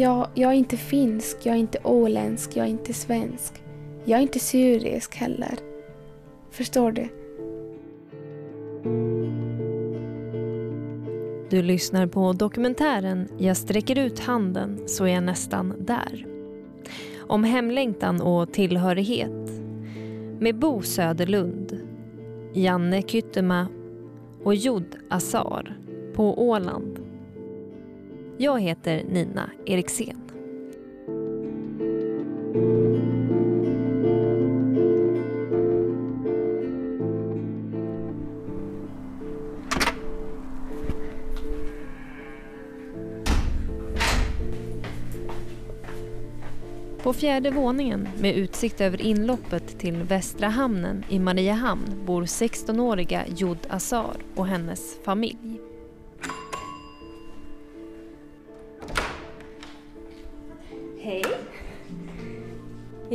Jag, jag är inte finsk, jag är inte åländsk, jag är inte svensk. Jag är inte syrisk heller. Förstår du? Du lyssnar på dokumentären Jag sträcker ut handen så är jag nästan där. Om hemlängtan och tillhörighet. Med Bo Söderlund, Janne Kyttema och Jod Azar på Åland. Jag heter Nina Eriksen. På fjärde våningen med utsikt över inloppet till Västra hamnen i Mariehamn bor 16-åriga Jod Azar och hennes familj.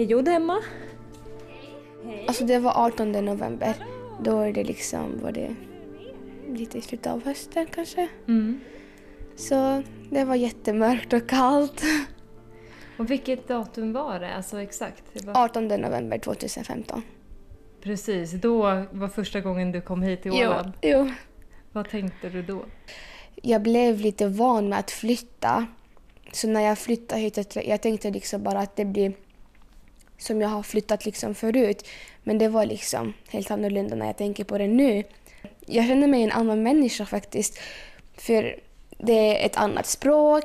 Är Jod hemma? Alltså det var 18 november. Då är det liksom, var det lite i slutet av hösten kanske. Mm. Så det var jättemörkt och kallt. Och vilket datum var det? Alltså exakt? Det var... 18 november 2015. Precis, då var första gången du kom hit till Jo, Åland. jo. Vad tänkte du då? Jag blev lite van med att flytta. Så när jag flyttade hit, jag tänkte liksom bara att det blir som jag har flyttat liksom förut. Men det var liksom helt annorlunda när jag tänker på det nu. Jag känner mig en annan människa faktiskt. För det är ett annat språk,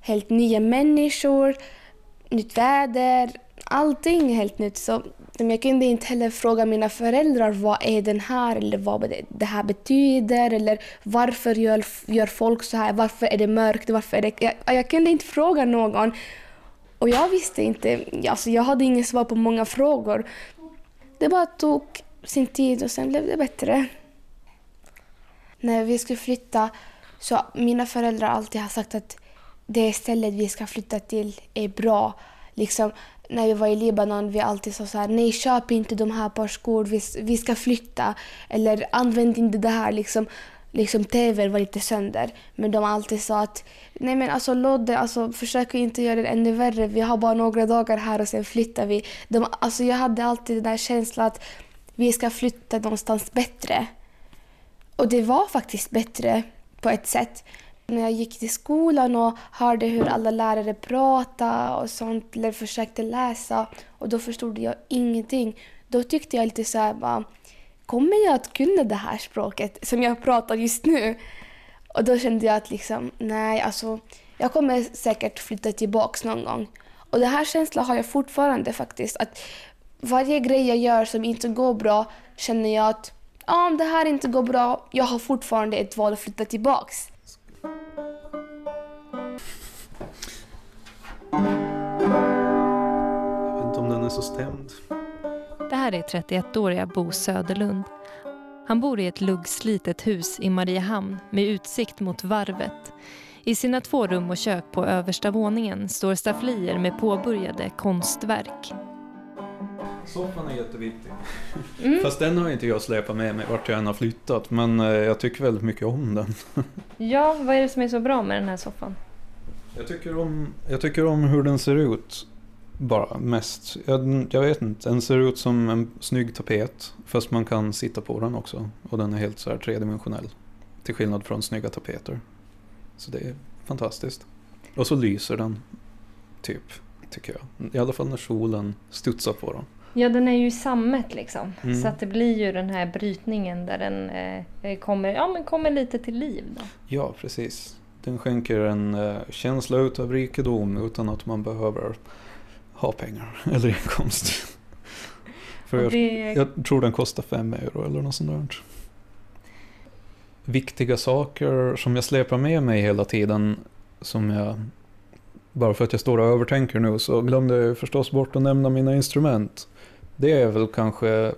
helt nya människor, nytt väder. Allting är helt nytt. Så jag kunde inte heller fråga mina föräldrar vad är den här eller vad det- här betyder eller varför gör, gör folk så här, varför är det mörkt, varför är det... Jag, jag kunde inte fråga någon. Och jag visste inte, alltså jag hade inget svar på många frågor. Det bara tog sin tid och sen blev det bättre. När vi skulle flytta så mina föräldrar alltid har sagt att det stället vi ska flytta till är bra. Liksom, när vi var i Libanon vi alltid sa så här, nej köp inte de här par skor, vi, vi ska flytta. Eller använd inte det här. Liksom, liksom TVn var lite sönder. Men de alltid sa att nej men alltså Lodde, alltså, försök inte göra det ännu värre. Vi har bara några dagar här och sen flyttar vi. De, alltså, jag hade alltid den där känslan att vi ska flytta någonstans bättre. Och det var faktiskt bättre på ett sätt. När jag gick till skolan och hörde hur alla lärare pratade och sånt, eller försökte läsa, och då förstod jag ingenting. Då tyckte jag lite så här bara, kommer jag att kunna det här språket som jag pratar just nu? Och då kände jag att liksom, nej, alltså, jag kommer säkert flytta tillbaks någon gång. Och den här känslan har jag fortfarande faktiskt. Att varje grej jag gör som inte går bra känner jag att ah, om det här inte går bra, jag har fortfarande ett val att flytta tillbaks. Jag vet inte om den är så stämd. Det här är 31-åriga Bo Söderlund. Han bor i ett luggslitet hus i Mariehamn med utsikt mot varvet. I sina två rum och kök på översta våningen står stafflier med påbörjade konstverk. Soffan är jätteviktig. Mm. Fast den har inte jag släpat med mig vart jag än har flyttat. Men eh, jag tycker väldigt mycket om den. Ja, vad är det som är så bra med den här soffan? Jag tycker om, jag tycker om hur den ser ut. Bara mest. Jag, jag vet inte. Den ser ut som en snygg tapet. Fast man kan sitta på den också. Och den är helt så här tredimensionell. Till skillnad från snygga tapeter. Så det är fantastiskt. Och så lyser den. Typ. Tycker jag. I alla fall när solen studsar på den. Ja, den är ju sammet liksom. Mm. Så att det blir ju den här brytningen där den eh, kommer, ja, men kommer lite till liv. Då. Ja, precis. Den skänker en eh, känsla utav rikedom utan att man behöver ha pengar eller inkomst. För Och jag, det, jag tror den kostar fem euro eller något sånt där. Viktiga saker som jag släpar med mig hela tiden som jag bara för att jag står och övertänker nu så glömde jag förstås bort att nämna mina instrument. Det är väl kanske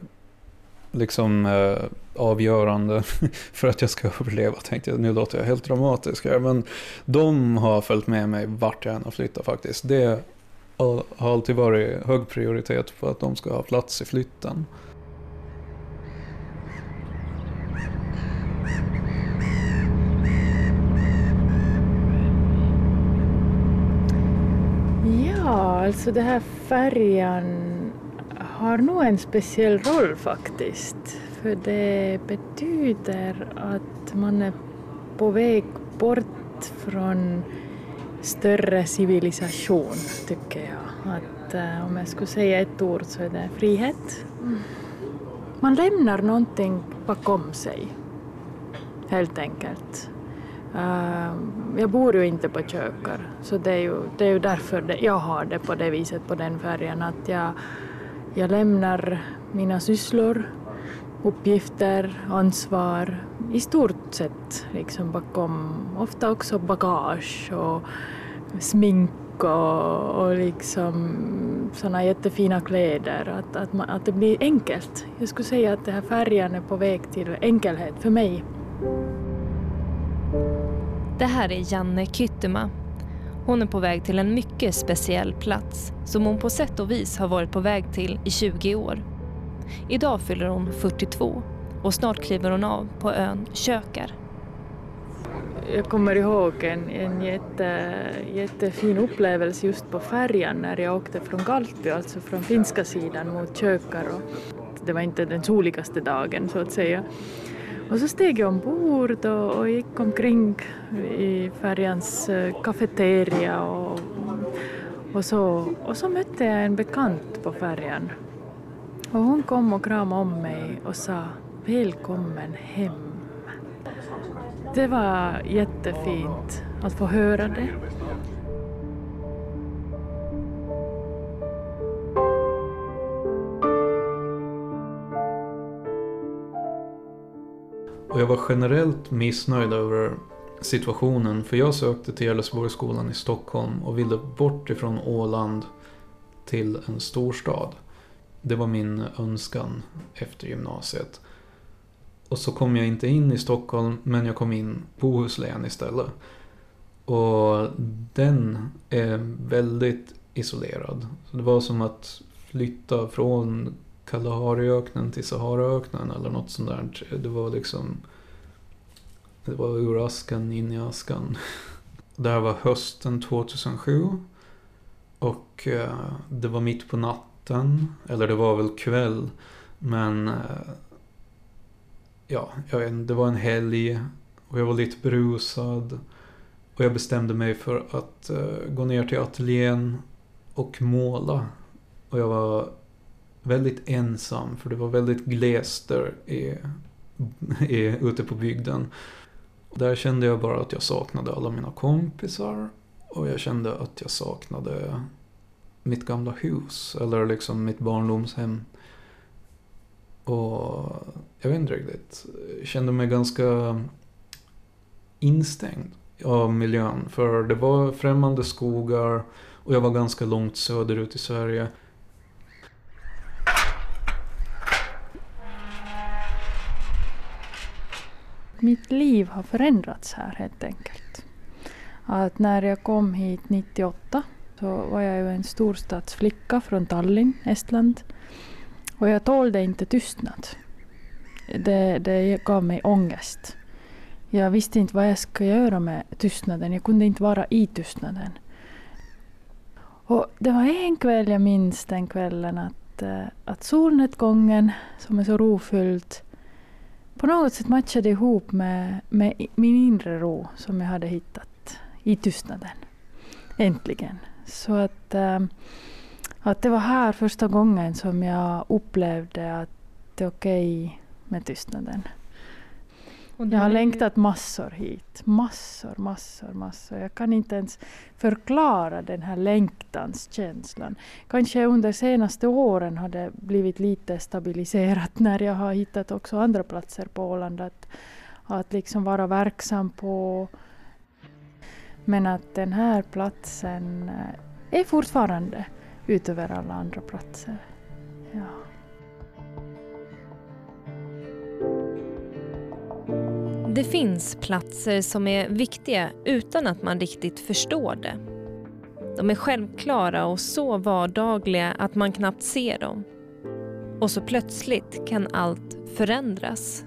liksom eh, avgörande för att jag ska överleva tänkte jag. Nu låter jag helt dramatisk här men de har följt med mig vart jag än har flyttat faktiskt. Det har alltid varit hög prioritet på att de ska ha plats i flytten. Ja, alltså den här färjan har nog en speciell roll faktiskt. För det betyder att man är på väg bort från större civilisation, tycker jag. Att, äh, om jag skulle säga ett ord så är det frihet. Man lämnar någonting bakom sig, helt enkelt. Äh, jag bor ju inte på kökar, så det är ju, det är ju därför det, jag har det på det viset på den färgen. Att jag, jag lämnar mina sysslor, uppgifter, ansvar i stort sett liksom bakom, ofta också bagage och smink och, och liksom sådana jättefina kläder. Att, att, man, att det blir enkelt. Jag skulle säga att det här färjan är på väg till enkelhet för mig. Det här är Janne Kyttema. Hon är på väg till en mycket speciell plats som hon på sätt och vis har varit på väg till i 20 år. Idag fyller hon 42 och snart kliver hon av på ön Kökar. Jag kommer ihåg en, en jätte, jättefin upplevelse just på färjan när jag åkte från Galtby, alltså från finska sidan mot Kökar. Och det var inte den soligaste dagen så att säga. Och så steg jag ombord och, och gick omkring i färjans eh, kafeteria och, och, så, och så mötte jag en bekant på färjan. Och hon kom och kramade om mig och sa Välkommen hem. Det var jättefint att få höra det. Och jag var generellt missnöjd över situationen för jag sökte till Gerlesborgsskolan i Stockholm och ville bort ifrån Åland till en storstad. Det var min önskan efter gymnasiet. Och så kom jag inte in i Stockholm, men jag kom in Bohuslän istället. Och den är väldigt isolerad. Så det var som att flytta från Kalahariöknen till Saharaöknen eller något sånt där. Det var liksom... Det var ur askan in i askan. Det här var hösten 2007. Och eh, det var mitt på natten. Eller det var väl kväll. Men... Eh, ja, jag vet det var en helg. Och jag var lite brusad. Och jag bestämde mig för att uh, gå ner till ateljén och måla. Och jag var väldigt ensam för det var väldigt glest där i, i, ute på bygden. Och där kände jag bara att jag saknade alla mina kompisar. Och jag kände att jag saknade mitt gamla hus. Eller liksom mitt barndomshem. Och jag vet inte riktigt. Jag kände mig ganska instängd av miljön. För det var främmande skogar och jag var ganska långt söderut i Sverige. Mitt liv har förändrats här helt enkelt. Att när jag kom hit 98 så var jag ju en storstadsflicka från Tallinn, Estland. Och jag tålde inte tystnad. Det, det gav mig ångest. Jag visste inte vad jag skulle göra med tystnaden. Jag kunde inte vara i tystnaden. Och det var en kväll jag minns den kvällen att, eh, att solnedgången som är så rofylld på något sätt matchade ihop med, med min inre ro som jag hade hittat i tystnaden. Äntligen. Så att, äh, att det var här första gången som jag upplevde att det är okej okay med tystnaden. Jag har längtat massor hit. Massor, massor, massor. Jag kan inte ens förklara den här längtanskänslan. Kanske under senaste åren har det blivit lite stabiliserat när jag har hittat också andra platser på Åland att, att liksom vara verksam på. Men att den här platsen är fortfarande utöver alla andra platser. Ja. Det finns platser som är viktiga utan att man riktigt förstår det. De är självklara och så vardagliga att man knappt ser dem. Och så plötsligt kan allt förändras.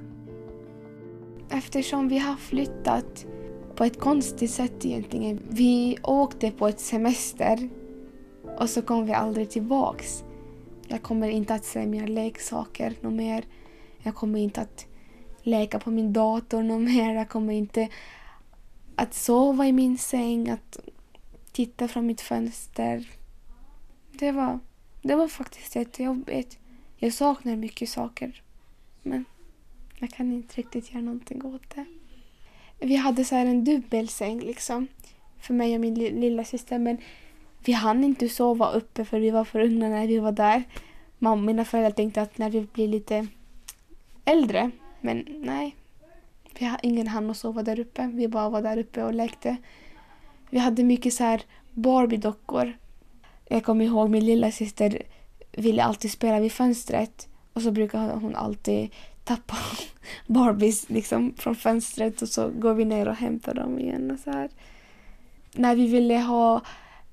Eftersom vi har flyttat på ett konstigt sätt egentligen. Vi åkte på ett semester Och så kom vi aldrig tillbaks. Jag kommer inte att se mina leksaker något mer. Jag kommer inte att leka på min dator något mer. Jag kommer inte att sova i min säng, att titta från mitt fönster. Det var, det var faktiskt jättejobbigt. Jag saknar mycket saker. Men jag kan inte riktigt göra någonting åt det. Vi hade så här en dubbelsäng liksom. För mig och min lilla syster men vi hann inte sova uppe för vi var för unga när vi var där. Mamma, mina föräldrar tänkte att när vi blir lite äldre. Men nej. Vi, ingen hann att sova där uppe. Vi bara var där uppe och lekte. Vi hade mycket så här Barbie-dockor. Jag kommer ihåg min lilla syster ville alltid spela vid fönstret. Och så brukade hon alltid tappar Barbies liksom från fönstret och så går vi ner och hämtar dem igen och så här. När vi ville ha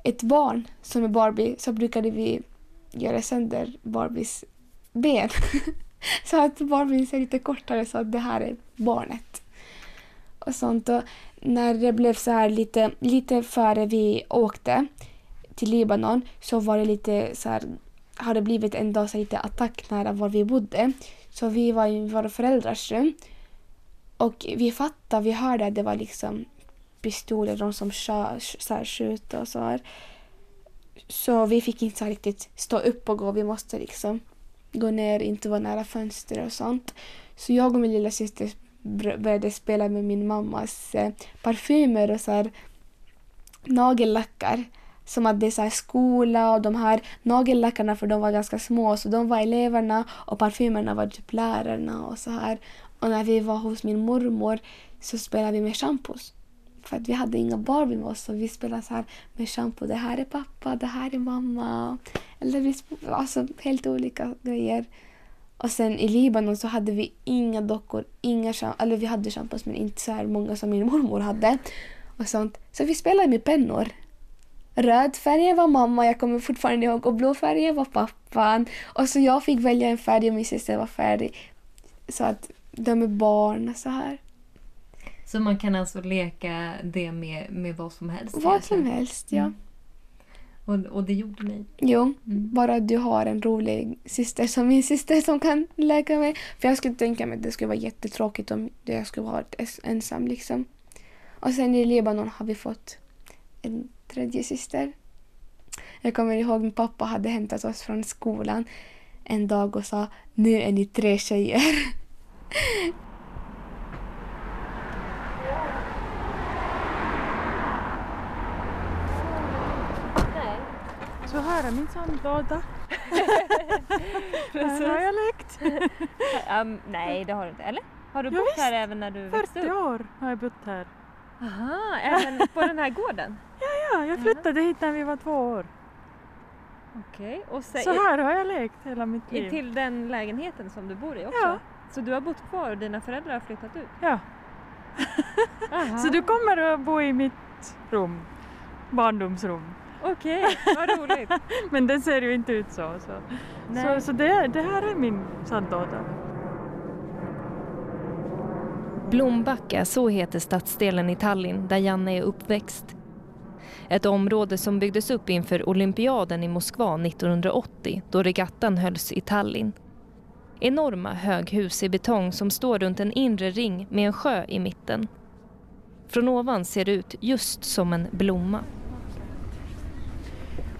ett barn som är Barbie så brukade vi göra sönder Barbies ben. så att Barbie ser lite kortare så att det här är barnet. Och sånt. Och när det blev så här lite, lite före vi åkte till Libanon så var det lite så här, har det blivit en dag så lite attack nära var vi bodde. Så vi var i våra föräldrars rum. Och vi fattade, vi hörde att det var liksom pistoler, de som sköt och så här. Så vi fick inte så riktigt stå upp och gå, vi måste liksom gå ner, inte vara nära fönster och sånt. Så jag och min lilla syster började spela med min mammas eh, parfymer och så här nagellackar som hade så här skola och de här nagellackarna för de var ganska små så de var eleverna och parfymerna var typ lärarna och så här. Och när vi var hos min mormor så spelade vi med shampoos. För att vi hade inga Barbie med oss så vi spelade så här med shampoo. Det här är pappa, det här är mamma. Eller vi alltså helt olika grejer. Och sen i Libanon så hade vi inga dockor, inga eller vi hade shampoos men inte så här många som min mormor hade. Och sånt. Så vi spelade med pennor. Röd färg var mamma, jag kommer fortfarande ihåg, och blå färg var pappan. Och så jag fick välja en färg och min syster var färdig. Så att de är barn och så här. Så man kan alltså leka det med, med vad som helst? Vad som helst, ja. Mm. Och, och det gjorde ni? Jo, mm. bara du har en rolig syster som min syster som kan leka med. För jag skulle tänka mig att det skulle vara jättetråkigt om jag skulle vara ensam liksom. Och sen i Libanon har vi fått en tredje syster. Jag kommer ihåg min pappa hade hämtat oss från skolan en dag och sa nu är ni tre tjejer. Så här är min sandlåda. här har jag lekt. um, nej, det har du inte. Eller? Har du ja, bott visst. här även när du växte upp? 40 år har jag bott här. Aha, även på den här gården? Ja, ja, jag flyttade hit när vi var två år. Okej. Okay. Så, så här har jag lekt hela mitt liv. Till den lägenheten som du bor i också? Ja. Så du har bott kvar och dina föräldrar har flyttat ut? Ja. så du kommer att bo i mitt rum, barndomsrum. Okej, vad roligt. Men det ser ju inte ut så. Så, så, så det, det här är min sandlåda. Blombacka, så heter stadsdelen i Tallinn där Janne är uppväxt. Ett område som byggdes upp inför olympiaden i Moskva 1980 då regattan hölls i Tallinn. Enorma höghus i betong som står runt en inre ring med en sjö i mitten. Från ovan ser det ut just som en blomma.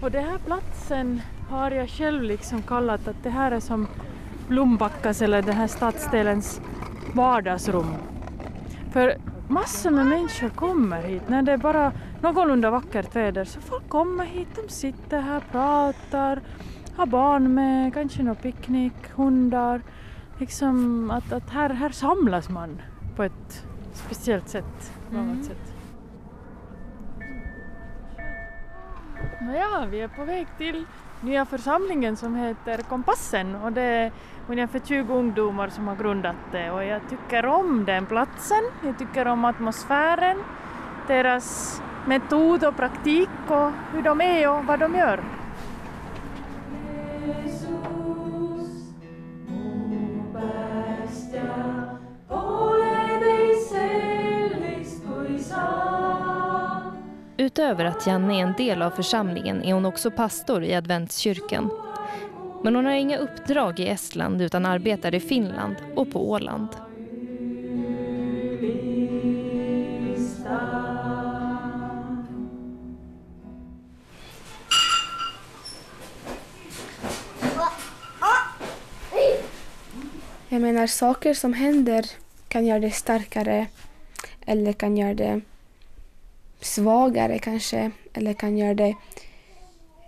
Och den här platsen har jag själv liksom kallat att det här är som Blombackas eller den här stadsdelens vardagsrum. För massor med människor kommer hit när det är bara någorlunda vackert väder. Så folk kommer hit, de sitter här, pratar, har barn med, kanske någon picknick, hundar. Liksom att, att här, här samlas man på ett speciellt sätt. Mm. sätt. Nåja, vi är på väg till nya församlingen som heter Kompassen och det ungefär 20 ungdomar som har grundat det och jag tycker om den platsen, jag tycker om atmosfären, deras metod och praktik och hur de är och vad de gör. Utöver att Janne är en del av församlingen är hon också pastor i adventskyrkan. Men hon har inga uppdrag i Estland utan arbetar i Finland och på Åland. Jag menar saker som händer kan göra det starkare eller kan göra det svagare kanske eller kan göra det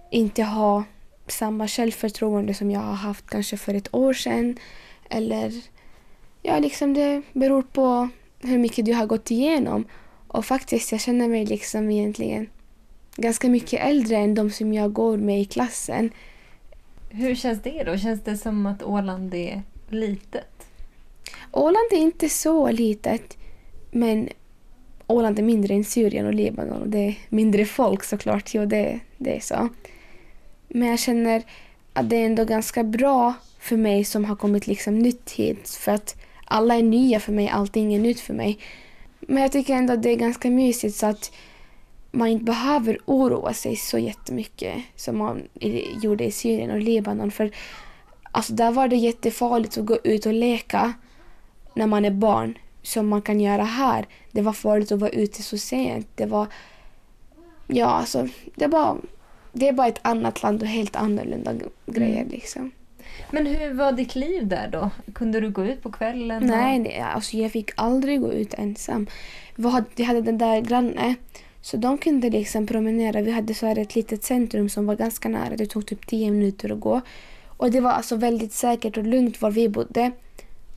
inte ha samma självförtroende som jag har haft kanske för ett år sedan. Eller ja, liksom det beror på hur mycket du har gått igenom. Och faktiskt, jag känner mig liksom egentligen ganska mycket äldre än de som jag går med i klassen. Hur känns det då? Känns det som att Åland är litet? Åland är inte så litet, men Åland är mindre än Syrien och Libanon och det är mindre folk såklart. Jo, det, det är så. Men jag känner att det är ändå ganska bra för mig som har kommit liksom nytt hit. För att alla är nya för mig, allting är nytt för mig. Men jag tycker ändå att det är ganska mysigt så att man inte behöver oroa sig så jättemycket som man gjorde i Syrien och Libanon. För alltså, där var det jättefarligt att gå ut och leka när man är barn som man kan göra här. Det var farligt att vara ute så sent. Det var... Ja, alltså, det var... Det är bara ett annat land och helt annorlunda grejer mm. liksom. Men hur var ditt liv där då? Kunde du gå ut på kvällen? Nej, nej alltså jag fick aldrig gå ut ensam. Vi hade, vi hade den där grannen, så de kunde liksom promenera. Vi hade så här ett litet centrum som var ganska nära. Det tog typ tio minuter att gå. Och det var alltså väldigt säkert och lugnt var vi bodde.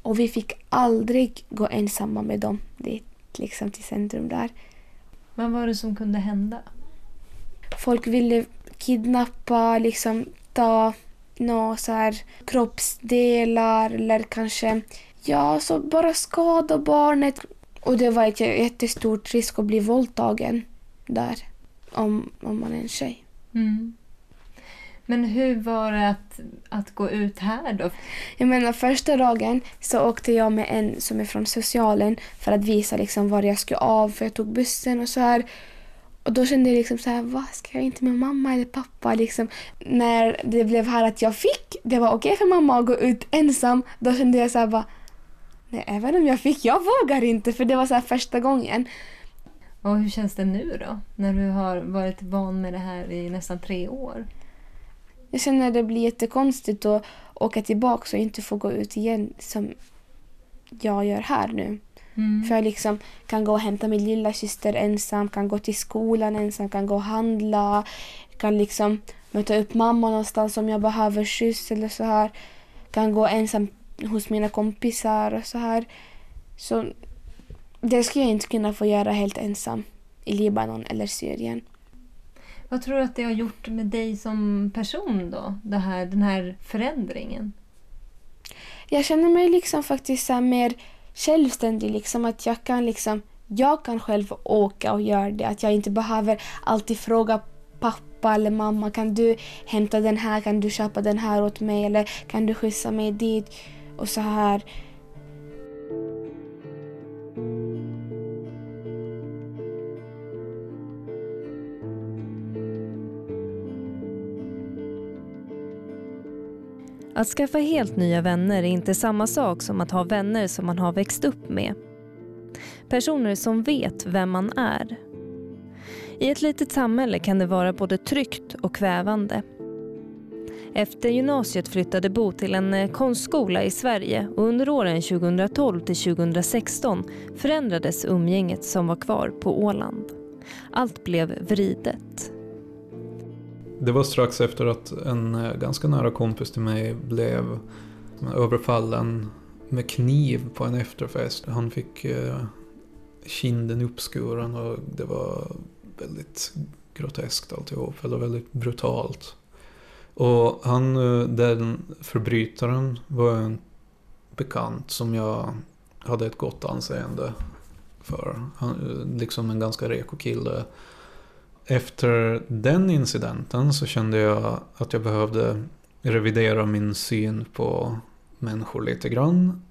Och vi fick aldrig gå ensamma med dem dit, liksom till centrum där. Vad var det som kunde hända? Folk ville kidnappa, liksom ta några så här kroppsdelar eller kanske ja, så bara skada barnet. Och det var ett jättestort risk att bli våldtagen där om, om man är en tjej. Mm. Men hur var det att, att gå ut här då? Jag menar första dagen så åkte jag med en som är från socialen för att visa liksom var jag skulle av för jag tog bussen och så här. Och då kände jag liksom så här, vad ska jag inte med mamma eller pappa liksom. När det blev här att jag fick, det var okej för mamma att gå ut ensam, då kände jag så här bara, nej även om jag fick, jag vågar inte för det var så första gången. Och hur känns det nu då? När du har varit van med det här i nästan tre år? Jag känner att det blir jättekonstigt att åka tillbaka och inte få gå ut igen som jag gör här nu. Mm. För jag liksom kan gå och hämta min lilla syster ensam, kan gå till skolan ensam, kan gå och handla, kan liksom möta upp mamma någonstans om jag behöver skjuts eller så här. Kan gå ensam hos mina kompisar och så här. Så det skulle jag inte kunna få göra helt ensam i Libanon eller Syrien. Vad tror du att det har gjort med dig som person då? Det här, den här förändringen? Jag känner mig liksom faktiskt så mer självständig. Liksom, att jag kan liksom jag kan själv åka och göra det. Att jag inte behöver alltid fråga pappa eller mamma kan du hämta den här, kan du köpa den här åt mig eller kan du skjutsa mig dit och så här. Att skaffa helt nya vänner är inte samma sak som att ha vänner som man har växt upp med. Personer som vet vem man är. I ett litet samhälle kan det vara både tryggt och kvävande. Efter gymnasiet flyttade Bo till en eh, konstskola i Sverige och under åren 2012 till 2016 förändrades umgänget som var kvar på Åland. Allt blev vridet. Det var strax efter att en eh, ganska nära kompis till mig blev överfallen med kniv på en efterfest. Han fick eh, kinden uppskuren och det var väldigt groteskt alltihop, eller väldigt brutalt. Och han, eh, den förbrytaren var en bekant som jag hade ett gott anseende för. Han, liksom en ganska reko kille efter den incidenten så kände jag att jag behövde revidera min syn på människor lite grann.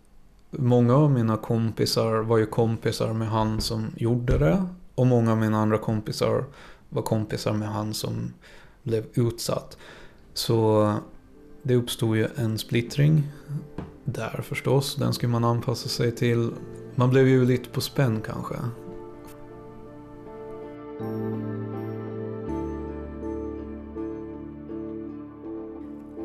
Många av mina kompisar var ju kompisar med han som gjorde det. Och många av mina andra kompisar var kompisar med han som blev utsatt. Så det uppstod ju en splittring där förstås. Den skulle man anpassa sig till. Man blev ju lite på spänn kanske.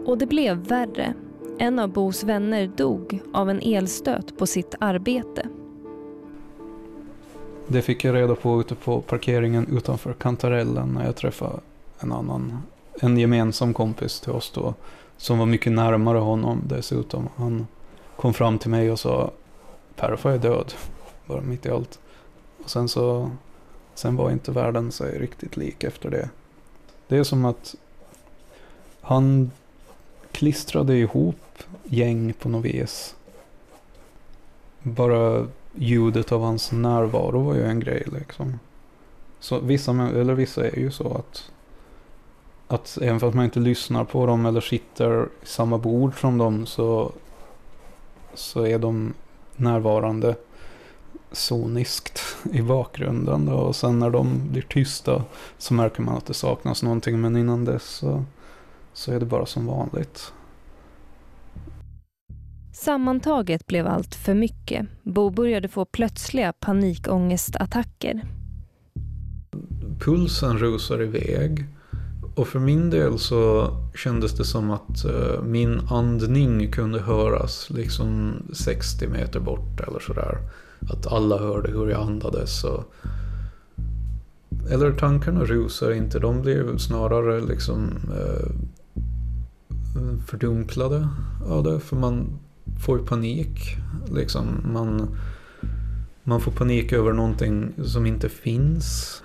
Och det blev värre. En av Bos vänner dog av en elstöt på sitt arbete. Det fick jag reda på ute på parkeringen utanför kantarellen när jag träffade en annan, en gemensam kompis till oss då. Som var mycket närmare honom dessutom. Han kom fram till mig och sa Perfa är död. Bara mitt i allt. Och sen så, sen var inte världen sig riktigt lik efter det. Det är som att han klistrade ihop gäng på något vis. Bara ljudet av hans närvaro var ju en grej liksom. Så vissa, eller vissa är ju så att, att även fast man inte lyssnar på dem eller sitter i samma bord som dem så, så är de närvarande soniskt i bakgrunden. Då. Och sen när de blir tysta så märker man att det saknas någonting. Men innan dess så, så är det bara som vanligt. Sammantaget blev allt för mycket. Bo började få plötsliga panikångestattacker. Pulsen rusar iväg. Och för min del så kändes det som att uh, min andning kunde höras liksom 60 meter bort eller sådär. Att alla hörde hur jag andades. Och... Eller tankarna rusar inte, de blir snarare liksom eh, fördunklade av det. För man får ju panik. Liksom, man, man får panik över någonting som inte finns.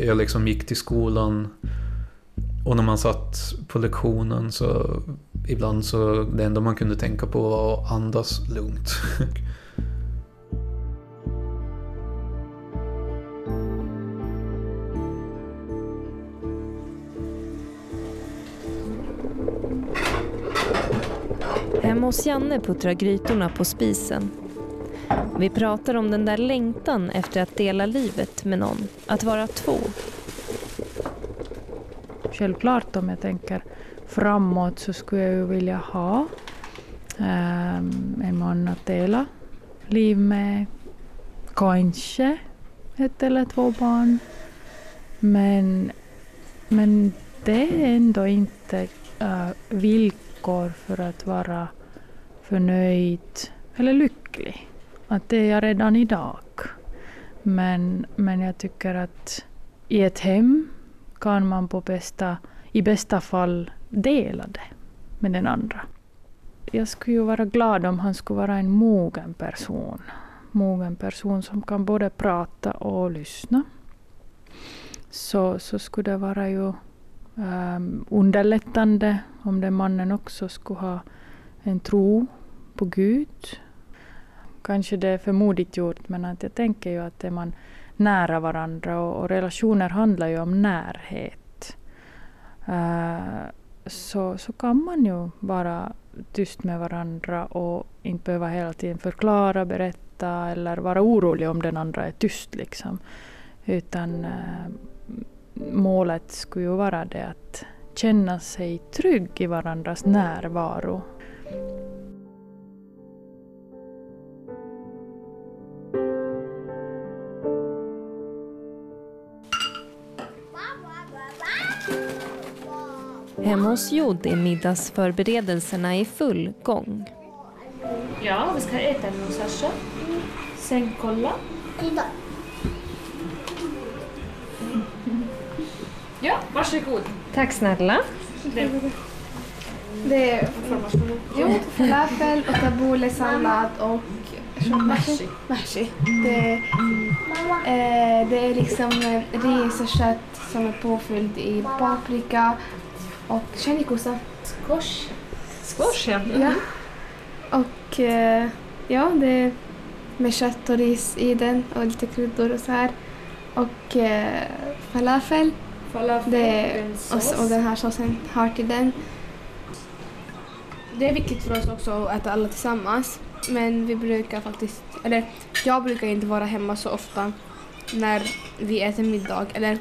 Jag liksom gick till skolan och när man satt på lektionen så ibland så det enda man kunde tänka på var att andas lugnt. Hemma hos Janne puttrar grytorna på spisen. Vi pratar om den där längtan efter att dela livet med någon, att vara två. Självklart om jag tänker framåt så skulle jag ju vilja ha um, en man att dela liv med. Kanske ett eller två barn. Men, men det är ändå inte uh, villkor för att vara förnöjd eller lycklig. Att det är jag redan idag. Men, men jag tycker att i ett hem kan man på bästa, i bästa fall dela det med den andra. Jag skulle ju vara glad om han skulle vara en mogen person. Mogen person som kan både prata och lyssna. Så, så skulle det vara ju um, underlättande om den mannen också skulle ha en tro på Gud. Kanske det är för modigt gjort men att jag tänker ju att är man nära varandra och, och relationer handlar ju om närhet. Uh, så, så kan man ju vara tyst med varandra och inte behöva hela tiden förklara, berätta eller vara orolig om den andra är tyst. Liksom. Utan uh, målet skulle ju vara det att känna sig trygg i varandras närvaro. Hemma hos Jod är middagsförberedelserna i full gång. Ja, vi ska äta nu Sasha. Sen kolla. Ja, varsågod. Tack snälla. Det. Är jo, falafel och tabbouleh-sallad och Mahshi. mahshi. Det, eh, det är liksom ris och kött som är påfylld i paprika och chilikosa. Squash. Squash, ja. Ja. Och eh, ja, det är med kött och ris i den och lite kryddor och så här. Och eh, falafel Falafel det och, och den här såsen har till den. Det är viktigt för oss också att äta alla tillsammans. Men vi brukar faktiskt, eller jag brukar inte vara hemma så ofta när vi äter middag. Eller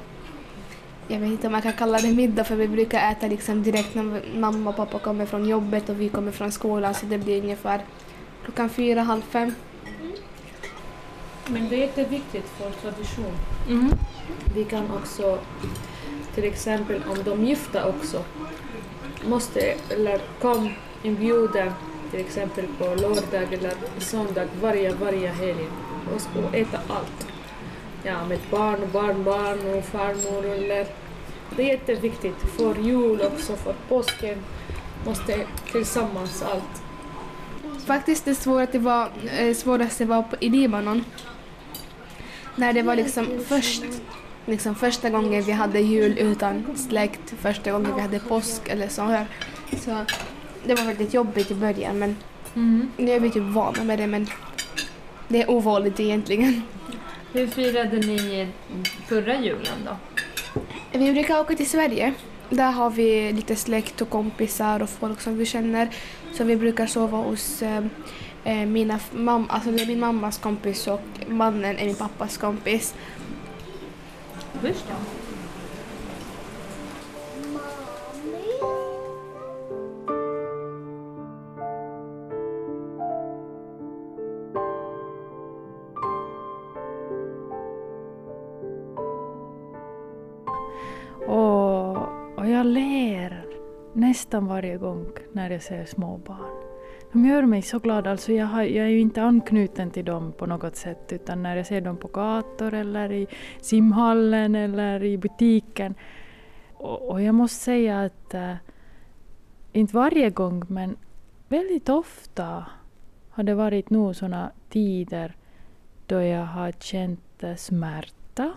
jag vet inte om man kan kalla det middag för vi brukar äta liksom direkt när mamma och pappa kommer från jobbet och vi kommer från skolan så det blir ungefär klockan fyra, halv fem. Men det är jätteviktigt för tradition. Mm. Vi kan också, till exempel om de gifta också, måste eller kom inbjuda till exempel på lördag eller söndag varje, varje helg och, och äta allt. Ja, med barn, barnbarn och farmor eller det är jätteviktigt för jul också, för påsken måste tillsammans allt. Faktiskt det svåraste var, eh, svåraste var på, i Libanon. När det var liksom först, liksom första gången vi hade jul utan släkt, första gången vi hade påsk eller så här. Så det var väldigt jobbigt i början men Mm. nu är vi typ vana med det men det är ovanligt egentligen. Hur firade ni förra julen då? Vi brukar åka till Sverige. Där har vi lite släkt och kompisar och folk som vi känner. Så vi brukar sova hos eh, eh, mina mam alltså det är min mammas kompis och mannen är min pappas kompis. Först då? Och, och jag ler nästan varje gång när jag ser små barn. De gör mig så glad. Alltså jag, har, jag är ju inte anknuten till dem på något sätt utan när jag ser dem på gator eller i simhallen eller i butiken. Och, och jag måste säga att, äh, inte varje gång men väldigt ofta har det varit nog sådana tider då jag har känt äh, smärta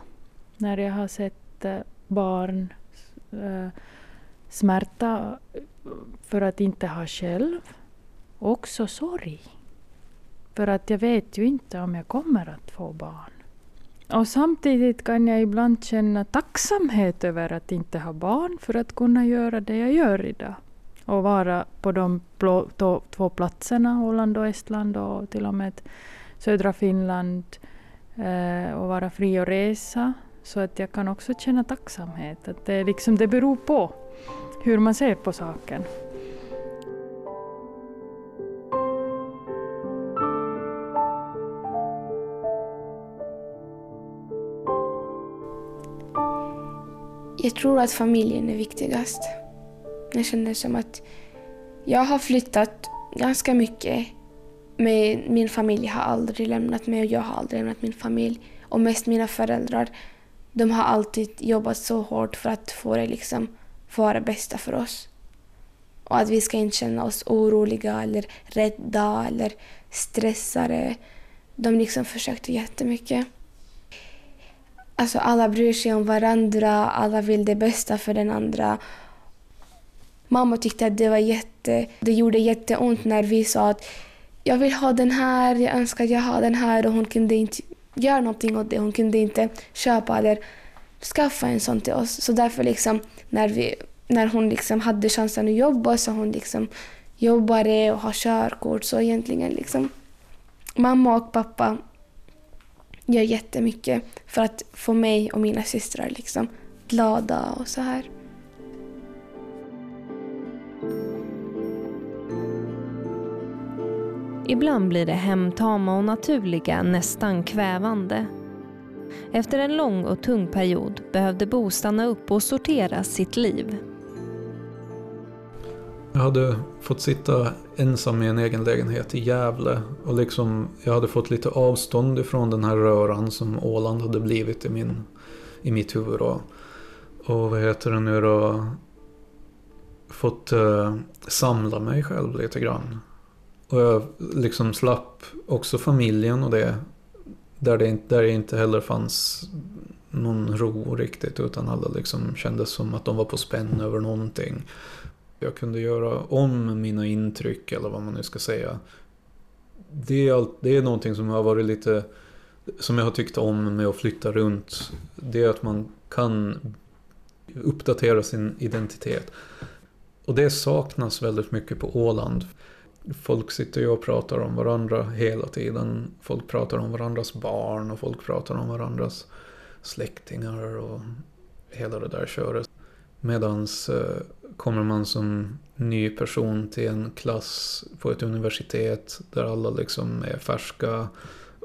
när jag har sett äh, barn smärta för att inte ha själv. Också sorg. För att jag vet ju inte om jag kommer att få barn. Och samtidigt kan jag ibland känna tacksamhet över att inte ha barn för att kunna göra det jag gör idag. Och vara på de två platserna, Åland och Estland och till och med södra Finland. Eh, och vara fri och resa. Så att jag kan också känna tacksamhet. Att det, liksom, det beror på hur man ser på saken. Jag tror att familjen är viktigast. Jag känner som att jag har flyttat ganska mycket men min familj har aldrig lämnat mig och jag har aldrig lämnat min familj. Och mest mina föräldrar. De har alltid jobbat så hårt för att få det liksom vara bästa för oss. Och att vi ska inte känna oss oroliga eller rädda eller stressade. De liksom försökte jättemycket. Alltså alla bryr sig om varandra, alla vill det bästa för den andra. Mamma tyckte att det var jätte, det gjorde jätteont när vi sa att jag vill ha den här, jag önskar att jag har den här och hon kunde inte göra någonting åt det. Hon kunde inte köpa eller skaffa en sån till oss. Så därför liksom när, vi, när hon liksom hade chansen att jobba så hon liksom jobbade och har körkort. Så egentligen liksom mamma och pappa gör jättemycket för att få mig och mina systrar liksom glada och så här. Ibland blir det hemtama och naturliga nästan kvävande. Efter en lång och tung period behövde Bo stanna upp och sortera sitt liv. Jag hade fått sitta ensam i en egen lägenhet i Gävle. Och liksom, jag hade fått lite avstånd ifrån den här röran som Åland hade blivit i, min, i mitt huvud. Då. Och vad heter det nu då? Fått eh, samla mig själv lite grann. Och jag liksom slapp också familjen och det. Där det, inte- där det inte heller fanns någon ro riktigt. Utan alla liksom kändes som att de var på spänn över någonting. Jag kunde göra om mina intryck eller vad man nu ska säga. Det är, allt, det är någonting som har varit lite... Som jag har tyckt om med att flytta runt. Det är att man kan uppdatera sin identitet. Och det saknas väldigt mycket på Åland. Folk sitter ju och pratar om varandra hela tiden. Folk pratar om varandras barn och folk pratar om varandras släktingar. Och hela det där köret. Medans eh, kommer man som ny person till en klass på ett universitet där alla liksom är färska,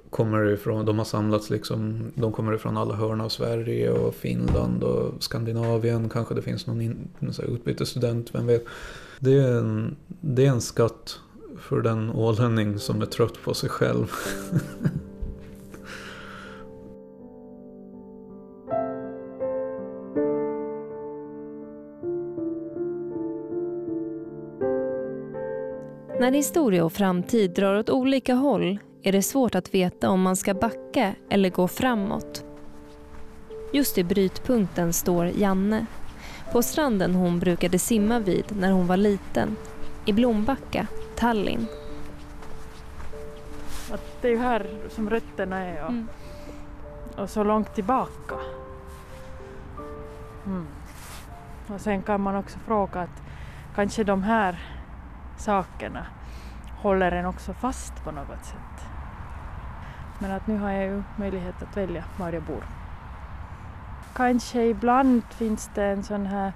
kommer ifrån, de har samlats liksom, de kommer ifrån alla hörn av Sverige och Finland och Skandinavien, kanske det finns någon, in, någon utbytesstudent, vem vet. Det är, en, det är en skatt för den ålänning som är trött på sig själv. När historia och framtid drar åt olika håll är det svårt att veta om man ska backa eller gå framåt. Just i brytpunkten står Janne. På stranden hon brukade simma vid när hon var liten. I Blombacka, Tallinn. Att det är ju här som rötterna är och, Mm. och så långt tillbaka. Mm. Och sen kan man också fråga att kanske de här sakerna håller en också fast på något sätt. Men att nu har jag ju möjlighet att välja var jag bor. Kanske ibland finns det en sån här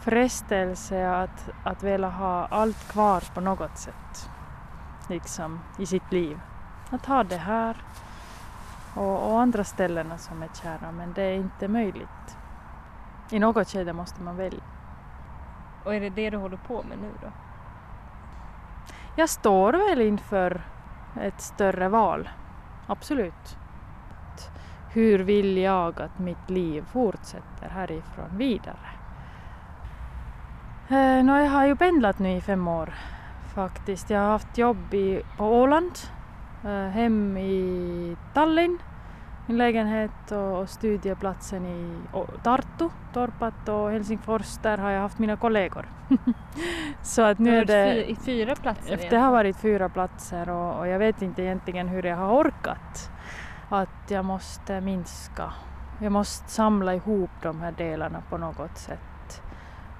frestelse att, att vilja ha allt kvar på något sätt. Liksom i sitt liv. Att ha det här och, och andra ställena som är kära men det är inte möjligt. I något skede måste man välja. Och är det det du håller på med nu då? Jag står väl inför ett större val. Absolut. Hur vill jag att mitt liv fortsätter härifrån vidare? Eh, nå, jag har ju pendlat nu i fem år faktiskt. Jag har haft jobb i, på Åland, eh, hem i Tallinn, min lägenhet och, och studieplatsen i Tartu, Torpat och Helsingfors. Där har jag haft mina kollegor. Så att nu är det... i fyra platser Det har varit fyra platser och, och jag vet inte egentligen hur jag har orkat. Att jag måste minska. Jag måste samla ihop de här delarna på något sätt.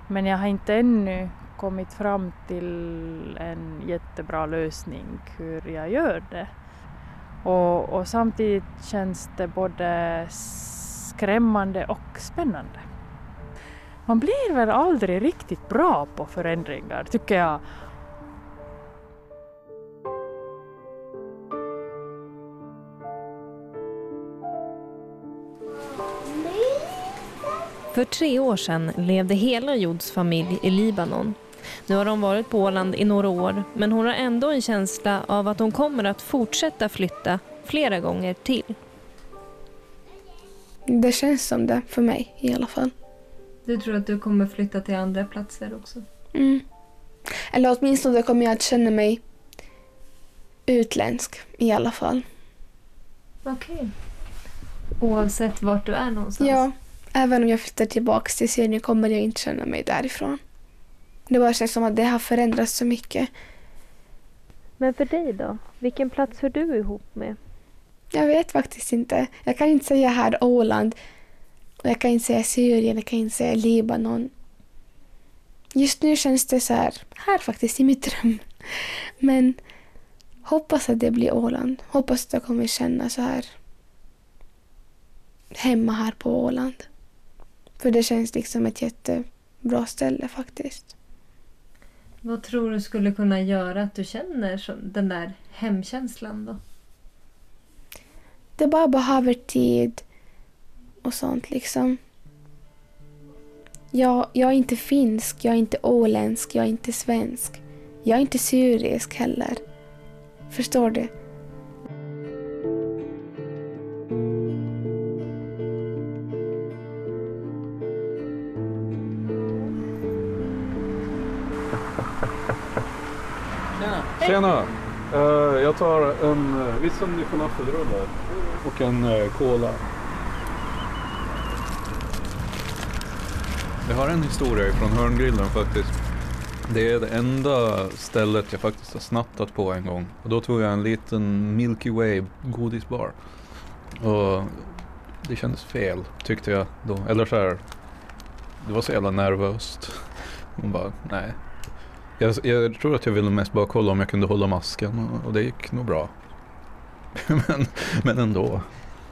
Men jag har inte ännu kommit fram till en jättebra lösning hur jag gör det. Och, och samtidigt känns det både skrämmande och spännande. Man blir väl aldrig riktigt bra på förändringar tycker jag. För tre år sedan levde hela Jods familj i Libanon. Nu har de varit på Åland i några år men hon har ändå en känsla av att hon kommer att fortsätta flytta flera gånger till. Det känns som det för mig i alla fall. Du tror att du kommer flytta till andra platser också? Mm. Eller åtminstone kommer jag att känna mig utländsk i alla fall. Okej. Oavsett vart du är någonstans? Ja, även om jag flyttar tillbaka till Syrien kommer jag inte känna mig därifrån. Det bara känns som att det har förändrats så mycket. Men för dig då? Vilken plats hör du ihop med? Jag vet faktiskt inte. Jag kan inte säga här Åland. Och jag kan inte säga Syrien, jag kan inte säga Libanon. Just nu känns det så här, här faktiskt i mitt rum. Men hoppas att det blir Åland. Hoppas att jag kommer känna så här hemma här på Åland. För det känns liksom ett jättebra ställe faktiskt. Vad tror du skulle kunna göra att du känner den där hemkänslan då? Det bara behöver tid och sånt liksom. Jag, jag är inte finsk, jag är inte åländsk, jag är inte svensk. Jag är inte syrisk heller. Förstår du? Tjena! Eh, jag tar en uh, Vissan falafelrulle och en uh, cola. Jag har en historia från Hörngrillen faktiskt. Det är det enda stället jag faktiskt har snattat på en gång. Och då tog jag en liten Milky Way godisbar. Och det kändes fel tyckte jag då. Eller så här, det var så jävla nervöst. Hon bara, nej. Jag, jag tror att jag ville mest bara kolla om jag kunde hålla masken och, och det gick nog bra. men, men ändå.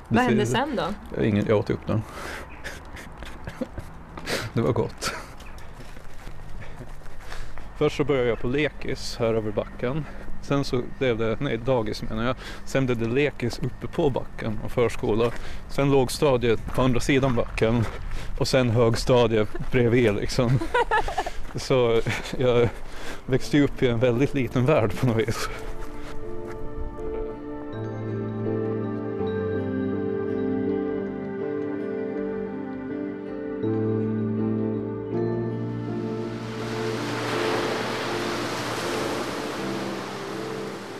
Vad hände ser- sen då? Ingen, jag åt upp den. det var gott. Först så började jag på lekis här över backen. Sen så blev det, nej dagis menar jag. Sen blev det lekis uppe på backen och förskola. Sen lågstadiet på andra sidan backen. Och sen högstadiet bredvid liksom. Så jag växte ju upp i en väldigt liten värld på något vis.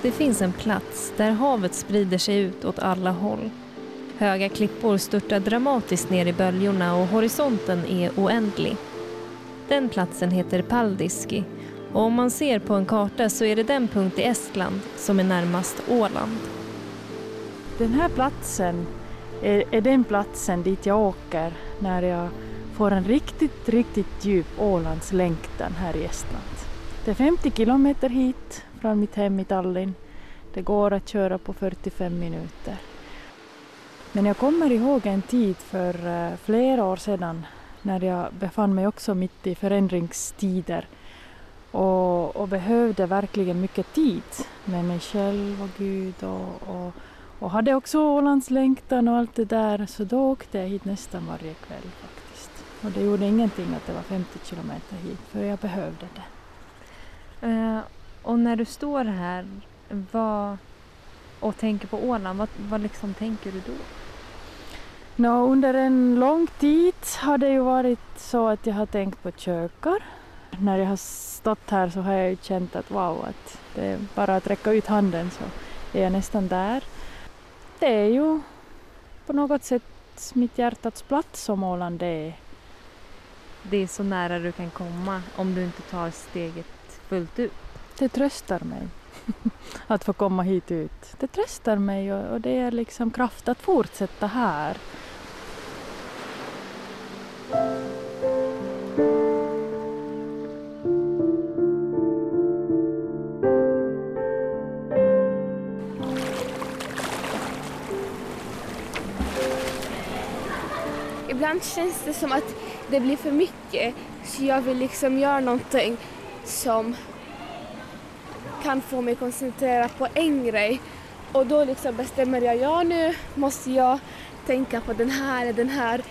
Det finns en plats där havet sprider sig ut åt alla håll. Höga klippor störtar dramatiskt ner i böljorna och horisonten är oändlig. Den platsen heter Paldiski och om man ser på en karta så är det den punkt i Estland som är närmast Åland. Den här platsen är, är den platsen dit jag åker när jag får en riktigt, riktigt djup Ålandslängtan här i Estland. Det är 50 kilometer hit från mitt hem i Tallinn. Det går att köra på 45 minuter. Men jag kommer ihåg en tid för eh, flera år sedan när jag befann mig också mitt i förändringstider och, och behövde verkligen mycket tid med mig själv och Gud och, och, och hade också Ålandslängtan och allt det där så då åkte jag hit nästan varje kväll faktiskt. Och det gjorde ingenting att det var 50 kilometer hit för jag behövde det. Uh, och när du står här vad, och tänker på Åland, vad, vad liksom tänker du då? No, under en lång tid har det ju varit så att jag har tänkt på kökar. När jag har stått här så har jag ju känt att wow, att det är bara att räcka ut handen så är jag nästan där. Det är ju på något sätt mitt hjärtats plats som Åland är. Det är så nära du kan komma om du inte tar steget fullt ut. Det tröstar mig att få komma hit ut. Det tröstar mig och, och det är liksom kraft att fortsätta här. Ibland känns det som att det blir för mycket så jag vill liksom göra någonting som kan få mig koncentrera på en grej och då liksom bestämmer jag, ja nu måste jag tänka på den här eller den här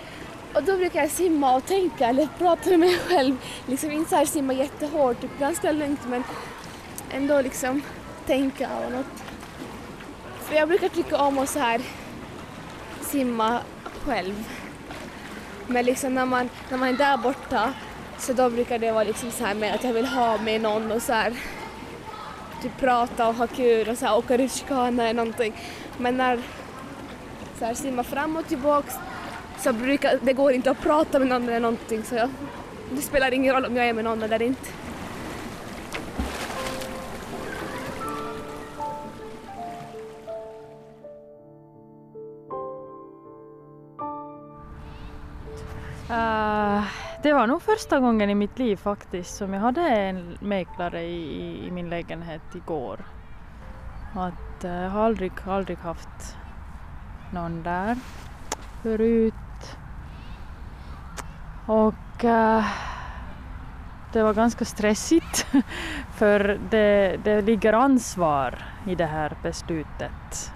och då brukar jag simma och tänka eller prata med mig själv. Liksom inte så här simma jättehårt, typ ganska lugnt men ändå liksom tänka och något. För jag brukar tycka om att så här simma själv. Men liksom när man, när man är där borta så då brukar det vara liksom så här med att jag vill ha med någon och så här typ prata och ha kul och så här, åka rutschkana eller någonting. Men när så här, simma fram och tillbaks så brukar det går inte att prata med någon eller någonting så jag, det spelar ingen roll om jag är med någon eller inte. Det var nog första gången i mitt liv faktiskt som jag hade en mäklare i, i min lägenhet igår. Att, jag har aldrig, aldrig haft någon där förut. Och äh, det var ganska stressigt för det, det ligger ansvar i det här beslutet.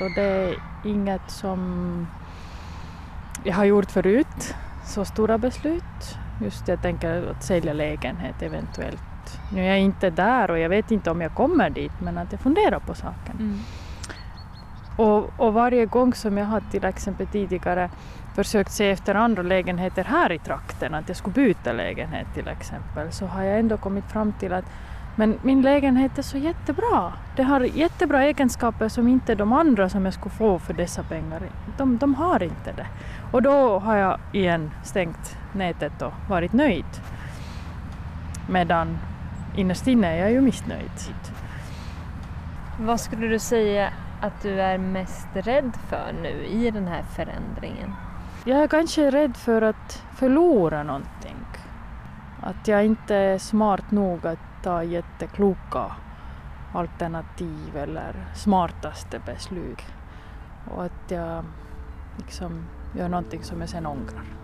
Och det är inget som jag har gjort förut så stora beslut. Just jag tänker att sälja lägenhet eventuellt. Nu är jag inte där och jag vet inte om jag kommer dit men att jag funderar på saken. Mm. Och, och, varje gång som jag har till exempel tidigare försökt se efter andra lägenheter här i trakten, att jag skulle byta lägenhet till exempel, så har jag ändå kommit fram till att men min lägenhet är så jättebra. Det har jättebra egenskaper som inte de andra som jag skulle få för dessa pengar, de, de har inte det. Och då har jag igen stängt nätet och varit nöjd. Medan innerst inne är jag ju missnöjd. Vad skulle du säga att du är mest rädd för nu i den här förändringen? Jag är kanske rädd för att förlora någonting. Att jag inte är smart nog att ta jättekloka alternativ eller smartaste beslut. Och att jag liksom gör någonting som jag sen ångrar.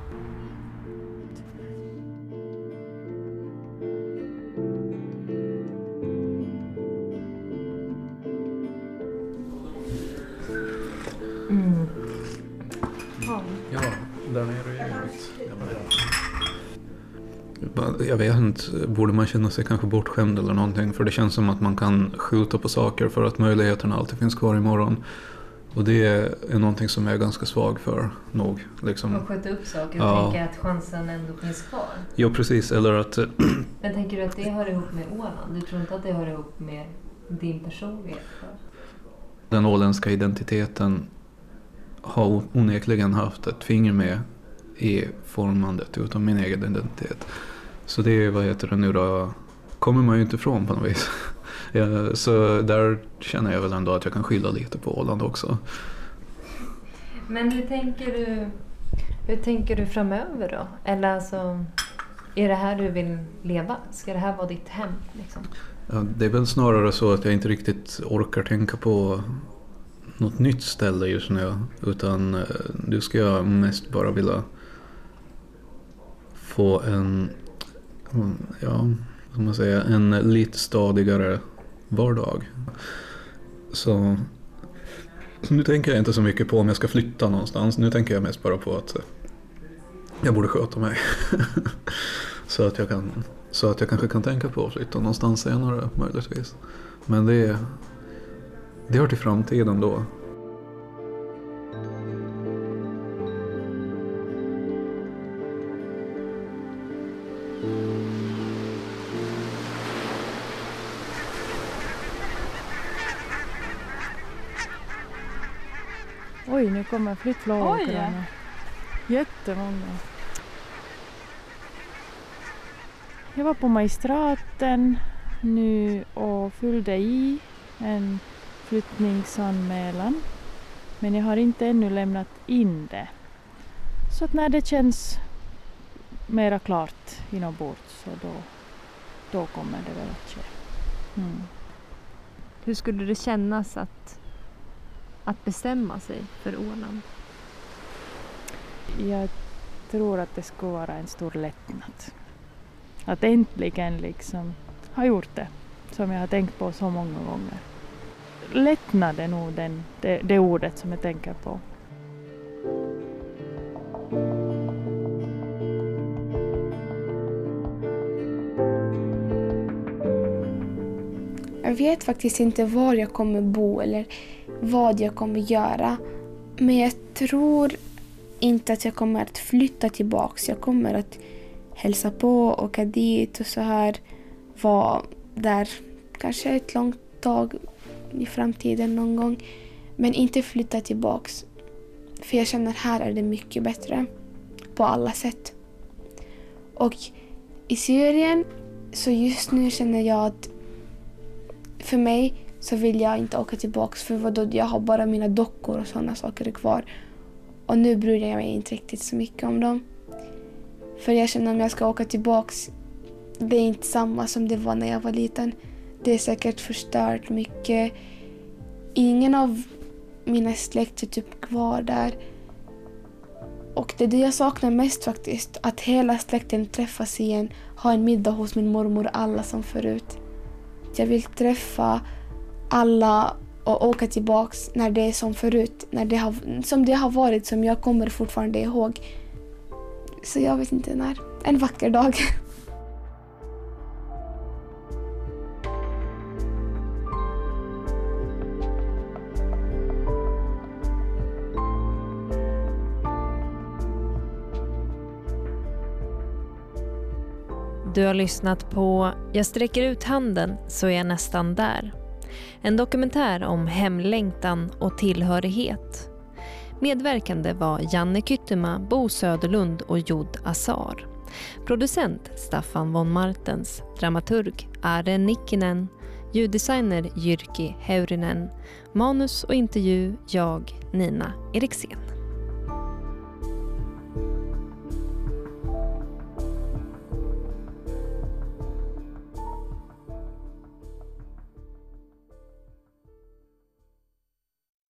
Jag vet inte, borde man känna sig kanske bortskämd eller någonting? För det känns som att man kan skjuta på saker för att möjligheterna alltid finns kvar imorgon. Och det är någonting som jag är ganska svag för nog. Liksom. Och skjuta upp saker och Ja. tänka att chansen ändå finns kvar. Jo precis, eller att Men tänker du att det hör ihop med Åland? Du tror inte att det hör ihop med din personlighet? den åländska identiteten har onekligen haft ett finger med i formandet utav min egen identitet. Så det är, vad heter det nu då, kommer man ju inte ifrån på något vis. Ja, så där känner jag väl ändå att jag kan skylla lite på Åland också. Men hur tänker du, hur tänker du framöver då? Eller alltså, är det här du vill leva? Ska det här vara ditt hem? Liksom? Ja, det är väl snarare så att jag inte riktigt orkar tänka på något nytt ställe just nu. Utan eh, nu ska jag mest bara vilja få en, ja, som man säger, en lite stadigare vardag. Så, så nu tänker jag inte så mycket på om jag ska flytta någonstans. Nu tänker jag mest bara på att eh, jag borde sköta mig. så, att jag kan, så att jag kanske kan tänka på att flytta någonstans senare möjligtvis. Men det, det hör till framtiden då. Oj, nu kommer flyttflågorna. Oj. Jättemånga. Jag var på Magistraten nu och fyllde i en flyttningsanmälan. Men jag har inte ännu lämnat in det. Så att när det känns mera klart inombords så då, då kommer det väl att ske. Mm. Hur skulle det kännas att, att bestämma sig för Åland? Jag tror att det skulle vara en stor lättnad. Att äntligen liksom ha gjort det som jag har tänkt på så många gånger. Lättnad är nog den, det, det ordet som jag tänker på. Jag vet faktiskt inte var jag kommer bo eller vad jag kommer göra. Men jag tror inte att jag kommer att flytta tillbaks. Jag kommer att hälsa på, åka dit och så här. Vara där kanske ett långt tag i framtiden någon gång. Men inte flytta tillbaks. För jag känner här är det mycket bättre. På alla sätt. Och i Syrien så just nu känner jag att för mig så vill jag inte åka tillbaks för vadå, jag har bara mina dockor och sådana saker kvar. Och nu bryr jag mig inte riktigt så mycket om dem. För jag känner om jag ska åka tillbaks, det är inte samma som det var när jag var liten. Det är säkert förstört mycket. Ingen av mina släkt är typ kvar där. Och det är det jag saknar mest faktiskt. Att hela släkten träffas igen, ha en middag hos min mormor, alla som förut. Jag vill träffa alla och åka tillbaks när det är som förut. När det har, som det har varit, som jag kommer fortfarande ihåg. Så jag vet inte när. En vacker dag. Du har lyssnat på Jag sträcker ut handen så är jag nästan där. En dokumentär om hemlängtan och tillhörighet. Medverkande var Janne Kyttema, Bo Söderlund och Jod Azar. Producent Staffan von Martens, dramaturg Are Nikkinen, ljuddesigner Jyrki Heurinen, manus och intervju jag, Nina Eriksén.